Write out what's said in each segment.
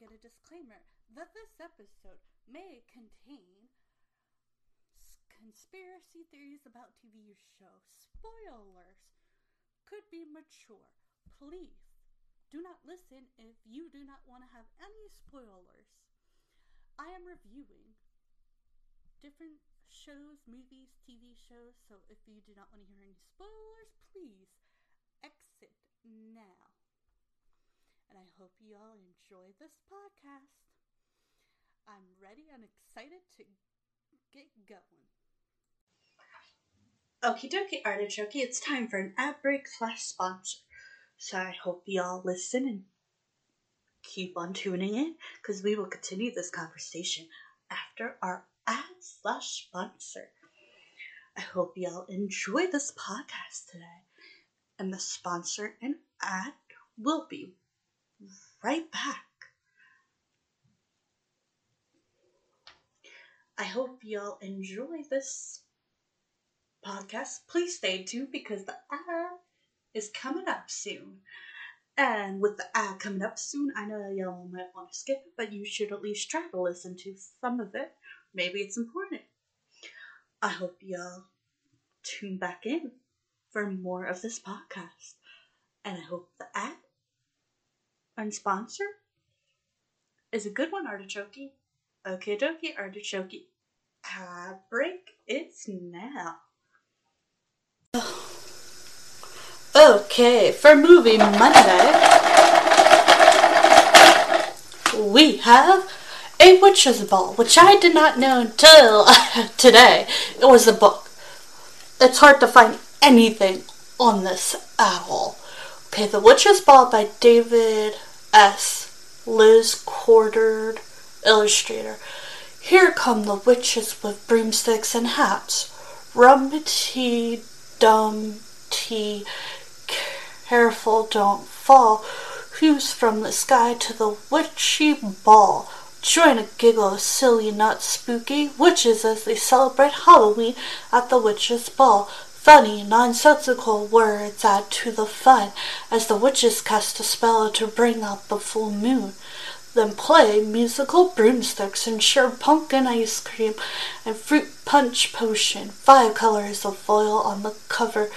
get a disclaimer that this episode may contain conspiracy theories about TV shows. Spoilers could be mature. Please do not listen if you do not want to have any spoilers. I am reviewing different shows, movies, TV shows, so if you do not want to hear any spoilers, please exit now. And I hope you all enjoy this podcast. I'm ready and excited to get going. Okie dokie, artichoke. It's time for an ad break slash sponsor. So I hope you all listen and keep on tuning in because we will continue this conversation after our ad slash sponsor. I hope y'all enjoy this podcast today. And the sponsor and and we'll be right back. I hope y'all enjoy this podcast. Please stay tuned because the ad is coming up soon. And with the ad coming up soon, I know y'all might want to skip it, but you should at least try to listen to some of it. Maybe it's important. I hope y'all tune back in for more of this podcast. And I hope the ad and sponsor is a good one, Artichoke. Okay, dokie, Artichoke. Ad break, it's now. Okay, for Movie Monday, we have A Witch's Ball, which I did not know until today. It was a book. It's hard to find anything on this at all. Okay, The Witch's Ball by David S. Liz Quartered, illustrator. Here come the witches with broomsticks and hats. Rum tea, dum tea, careful don't fall. Who's from the sky to the witchy ball? Join a giggle of silly, not spooky witches as they celebrate Halloween at the witches' ball. Funny, nonsensical words add to the fun as the witches cast a spell to bring out the full moon. Then play musical broomsticks and share pumpkin ice cream and fruit punch potion. Five colors of foil on the cover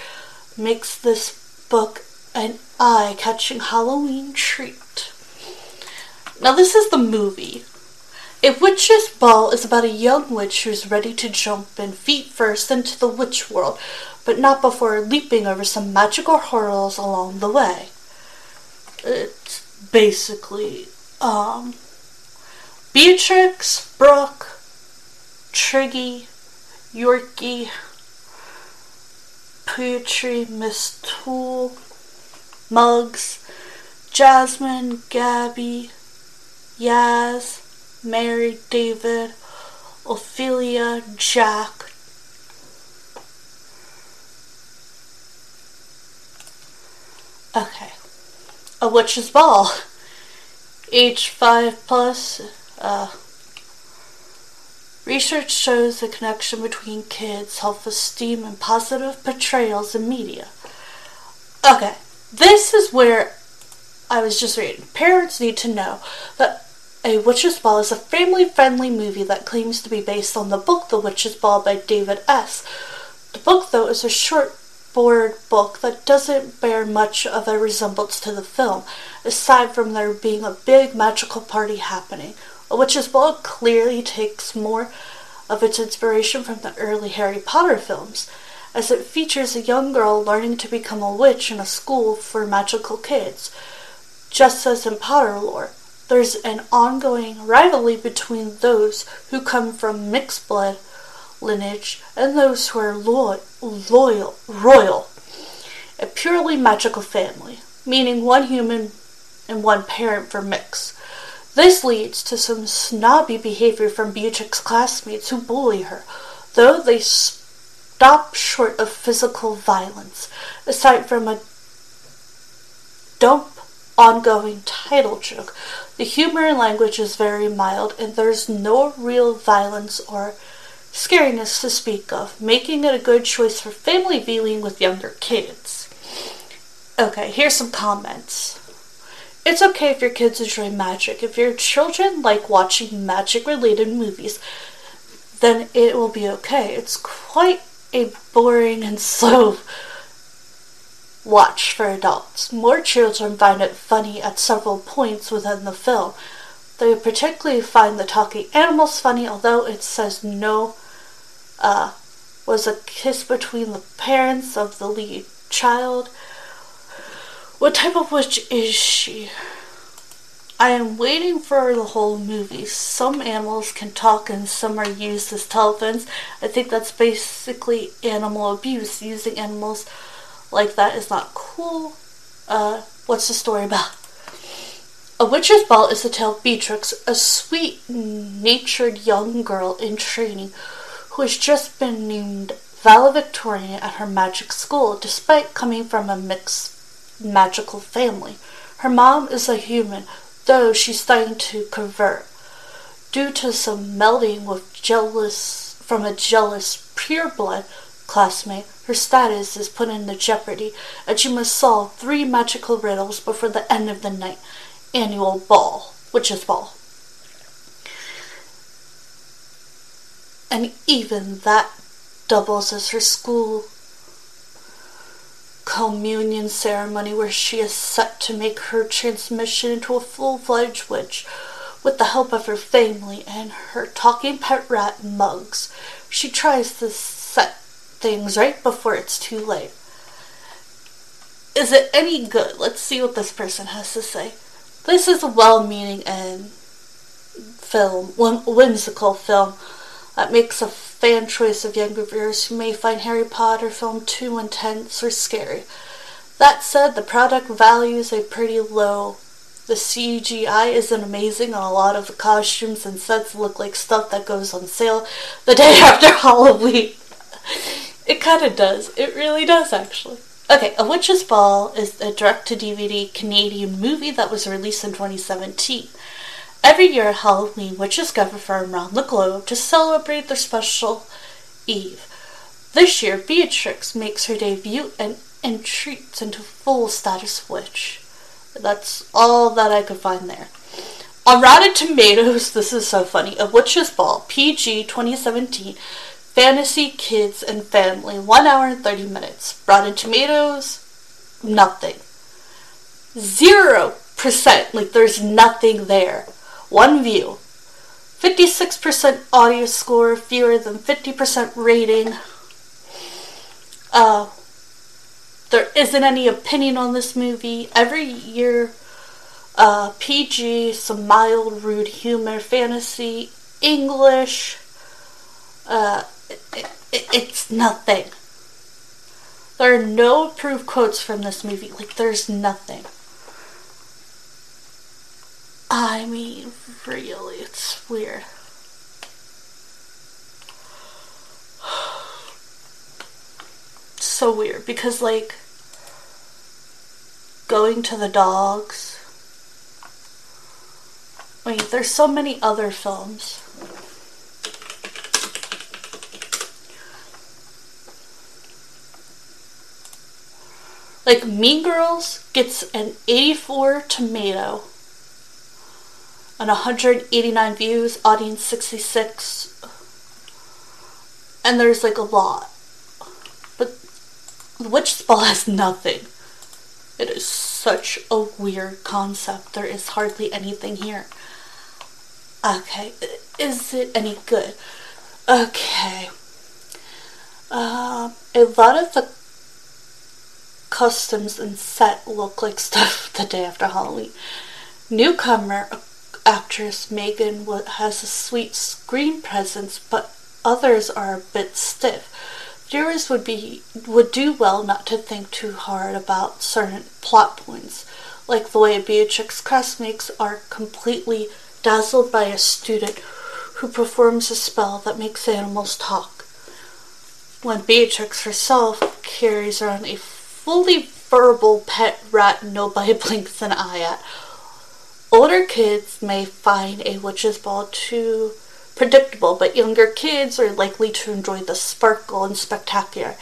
makes this book an eye catching Halloween treat. Now, this is the movie. A witch's ball is about a young witch who's ready to jump in feet first into the witch world, but not before leaping over some magical hurdles along the way. It's basically, um, Beatrix, Brooke, Triggy, Yorkie, Poetry, Miss Tool, Mugs, Jasmine, Gabby, Yaz, Mary, David, Ophelia, Jack. Okay. A witch's ball. Age 5 plus. Uh, research shows the connection between kids' self esteem and positive portrayals in media. Okay. This is where I was just reading. Parents need to know that A Witch's Ball is a family friendly movie that claims to be based on the book The Witch's Ball by David S. The book, though, is a short board book that doesn't bear much of a resemblance to the film, aside from there being a big magical party happening. which Witch's Ball clearly takes more of its inspiration from the early Harry Potter films as it features a young girl learning to become a witch in a school for magical kids. Just as in Potter lore, there's an ongoing rivalry between those who come from mixed blood lineage and those who are loyal, loyal royal. A purely magical family, meaning one human and one parent for mix. This leads to some snobby behavior from Beatrix's classmates who bully her, though they stop short of physical violence, aside from a dope ongoing title joke. The humor and language is very mild, and there's no real violence or scariness to speak of, making it a good choice for family viewing with younger kids. Okay, here's some comments. It's okay if your kids enjoy magic. If your children like watching magic related movies, then it will be okay. It's quite a boring and slow watch for adults. More children find it funny at several points within the film. They particularly find the talking animals funny, although it says no uh, was a kiss between the parents of the lead child. What type of witch is she? I am waiting for the whole movie. Some animals can talk and some are used as telephones. I think that's basically animal abuse. Using animals like that is not cool. Uh, what's the story about? A Witch's Ball is the tale of Beatrix, a sweet natured young girl in training who has just been named valedictorian at her magic school despite coming from a mixed magical family. Her mom is a human, though she's starting to convert. Due to some melding with jealous from a jealous pureblood classmate, her status is put into jeopardy, and she must solve three magical riddles before the end of the night annual ball, witch's ball. And even that doubles as her school communion ceremony where she is set to make her transmission into a full-fledged witch with the help of her family and her talking pet rat Mugs. She tries to set things right before it's too late. Is it any good? Let's see what this person has to say. This is a well-meaning and film, whimsical film that makes a fan choice of younger viewers who may find Harry Potter film too intense or scary. That said, the product value is a pretty low. The CGI isn't amazing, and a lot of the costumes and sets look like stuff that goes on sale the day after Halloween. it kind of does. It really does, actually. Okay, A Witch's Ball is a direct to DVD Canadian movie that was released in 2017. Every year at Halloween, witches gather from around the globe to celebrate their special eve. This year, Beatrix makes her debut and entreats into full status witch. That's all that I could find there. On Rotten Tomatoes, this is so funny. A Witch's Ball, PG 2017, Fantasy, Kids, and Family, 1 hour and 30 minutes. Rotten Tomatoes, nothing. Zero percent. Like, there's nothing there. One view. 56% audio score, fewer than 50% rating. Uh, there isn't any opinion on this movie. Every year, uh, PG, some mild, rude humor, fantasy, English. Uh, it, it, it's nothing. There are no approved quotes from this movie. Like, there's nothing. I mean, really, it's weird. so weird because, like, going to the dogs. Wait, there's so many other films. Like Mean Girls gets an 84 tomato on 189 views, audience 66. And there's like a lot. But the Witch Spell has nothing. It is such a weird concept. There is hardly anything here. Okay, is it any good? Okay. Uh, a lot of the costumes and set look like stuff the day after Halloween. Newcomer actress Megan has a sweet screen presence, but others are a bit stiff. Viewers would be would do well not to think too hard about certain plot points, like the way Beatrix classmates are completely dazzled by a student who performs a spell that makes animals talk. When Beatrix herself carries around a fully verbal pet rat nobody blinks an eye at, Older kids may find a witch's ball too predictable, but younger kids are likely to enjoy the sparkle and spectacular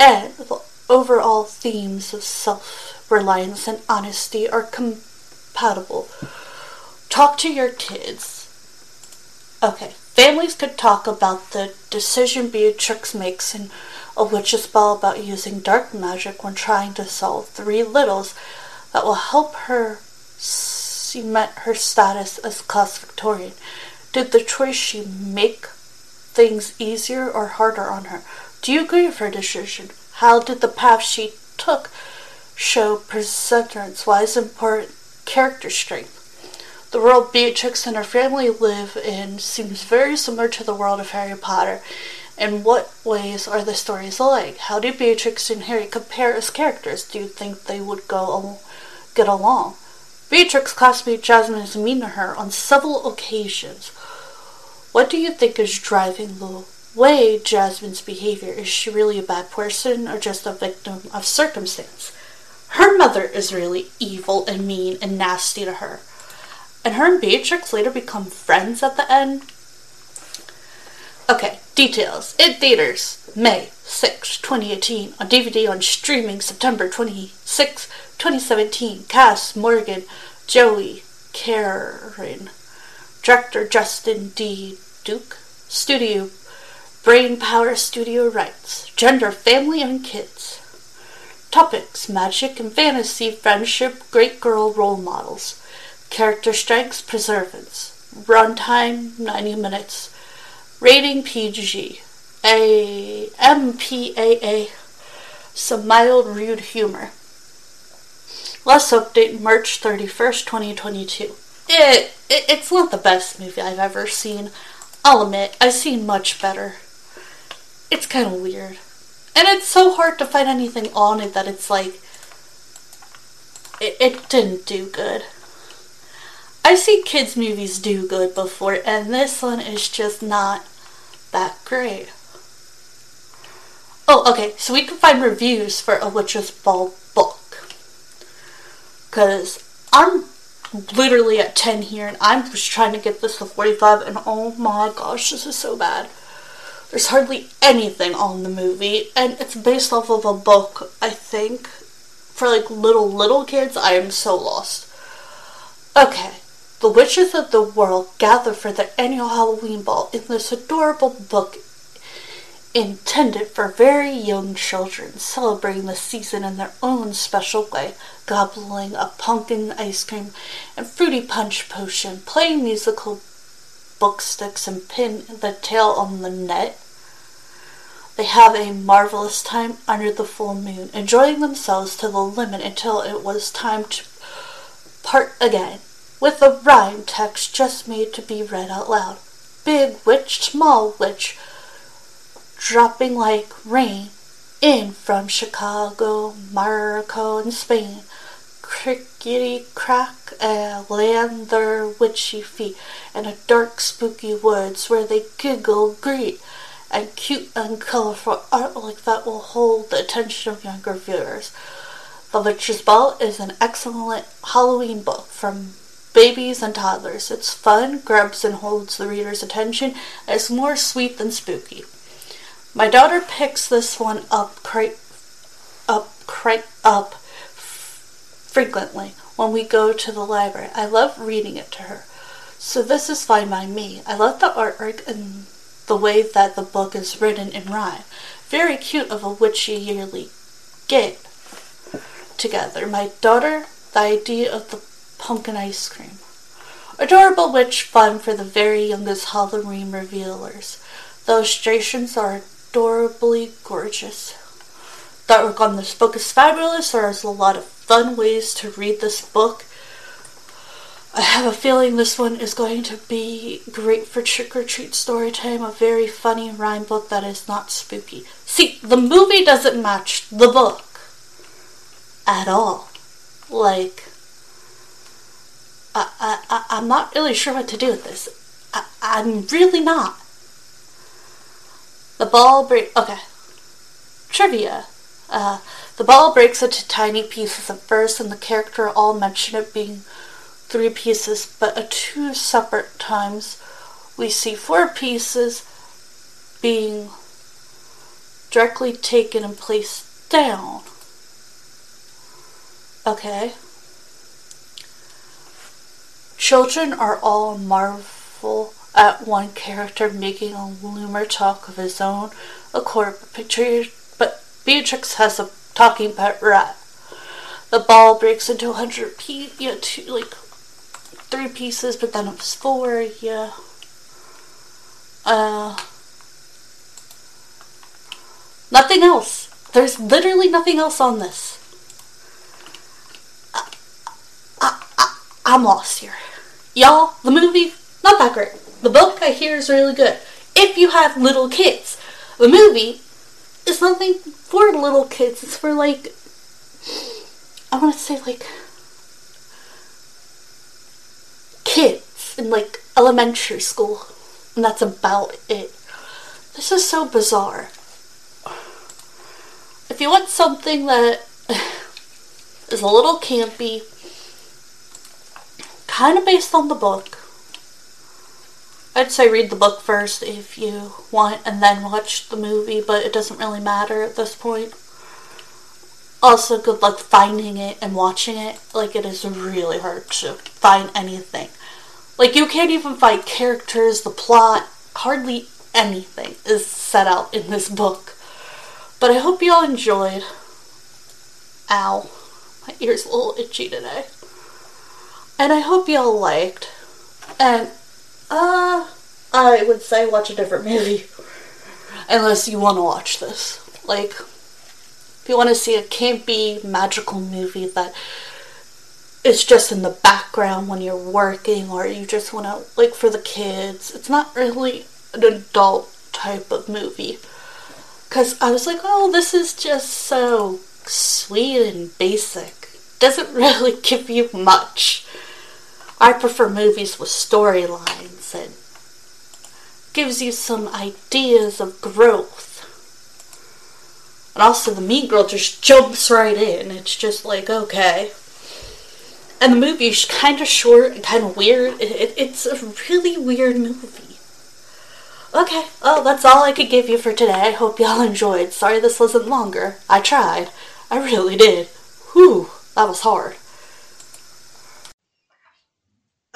and the overall themes of self-reliance and honesty are compatible. Talk to your kids. Okay, families could talk about the decision Beatrix makes in A Witch's Ball about using dark magic when trying to solve three riddles that will help her cement her status as class Victorian? Did the choice she make things easier or harder on her? Do you agree with her decision? How did the path she took show perseverance, wise, important character strength? The world Beatrix and her family live in seems very similar to the world of Harry Potter. In what ways are the stories alike? How do Beatrix and Harry compare as characters? Do you think they would go get along? Beatrix classmate Jasmine is mean to her on several occasions. What do you think is driving the way Jasmine's behavior? Is she really a bad person or just a victim of circumstance? her mother is really evil and mean and nasty to her. And her and Beatrix later become friends at the end. Okay, details. In theaters, May 6, 2018. On DVD on streaming September 26, 2017. Cast Morgan, Joey, Karen. Director Justin D. Duke. Studio Brain Power Studio Rights. Gender, Family, and Kids. Topics Magic and Fantasy, Friendship, Great Girl Role Models. Character Strengths, Preservance. Runtime 90 minutes. Rating PG. A MPAA. Some mild rude humor. Last update March 31st, 2022. It, it it's not the best movie I've ever seen. I'll admit, I've seen much better. It's kind of weird. And it's so hard to find anything on it that it's like it, it didn't do good. I see kids movies do good before and this one is just not that great. Oh, okay, so we can find reviews for A Witch's Ball book. Because I'm literally at 10 here and I'm just trying to get this to 45 and oh my gosh, this is so bad. There's hardly anything on the movie and it's based off of a book, I think. For like little, little kids, I am so lost. Okay, the witches of the world gather for their annual Halloween ball in this adorable book intended for very young children celebrating the season in their own special way, gobbling a pumpkin ice cream and fruity punch potion, playing musical book sticks and pin the tail on the net. They have a marvelous time under the full moon, enjoying themselves to the limit until it was time to part again with a rhyme text just made to be read out loud. Big witch, small witch, dropping like rain in from Chicago, Morocco, and Spain. Crickety crack uh, land their witchy feet in a dark spooky woods where they giggle, greet, and cute and colorful art like that will hold the attention of younger viewers. The Witch's Ball is an excellent Halloween book from babies and toddlers. It's fun, grabs and holds the reader's attention, it's more sweet than spooky. My daughter picks this one up quite up quite up frequently when we go to the library. I love reading it to her. So this is fine by me. I love the artwork and the way that the book is written in rhyme. Very cute of a witchy yearly get together. My daughter, the idea of the pumpkin ice cream. Adorable witch fun for the very youngest Halloween revealers. The illustrations are adorably gorgeous. The artwork on this book is fabulous. There's a lot of fun ways to read this book. I have a feeling this one is going to be great for trick or treat story time. A very funny rhyme book that is not spooky. See, the movie doesn't match the book at all. Like, I, I, I'm not really sure what to do with this. I, I'm really not. The ball break. Okay. Trivia. Uh, the ball breaks into tiny pieces at first, and the character all mention it being three pieces, but at two separate times, we see four pieces being directly taken and placed down. Okay. Children are all marvel at one character making a loomer talk of his own accord, but Beatrix has a talking pet rat. The ball breaks into a hundred pieces, yeah, two, like three pieces, but then it was four, yeah. Uh, nothing else. There's literally nothing else on this. I, I, I, I'm lost here. Y'all, the movie, not that great. The book I hear is really good. If you have little kids, the movie is nothing for little kids. It's for like, I want to say like kids in like elementary school. And that's about it. This is so bizarre. If you want something that is a little campy, kind of based on the book. I'd say read the book first if you want and then watch the movie, but it doesn't really matter at this point. Also, good luck finding it and watching it. Like, it is really hard to find anything. Like, you can't even find characters, the plot, hardly anything is set out in this book. But I hope you all enjoyed. Ow. My ear's a little itchy today. And I hope you all liked. And, uh, I would say watch a different movie. Unless you want to watch this. Like, if you want to see a campy, magical movie that is just in the background when you're working or you just want to, like, for the kids, it's not really an adult type of movie. Because I was like, oh, this is just so sweet and basic. Doesn't really give you much. I prefer movies with storylines and gives you some ideas of growth. And also, the Mean Girl just jumps right in. It's just like, okay. And the movie is kind of short and kind of weird. It, it, it's a really weird movie. Okay, well, that's all I could give you for today. I hope y'all enjoyed. Sorry this wasn't longer. I tried. I really did. Whew, that was hard.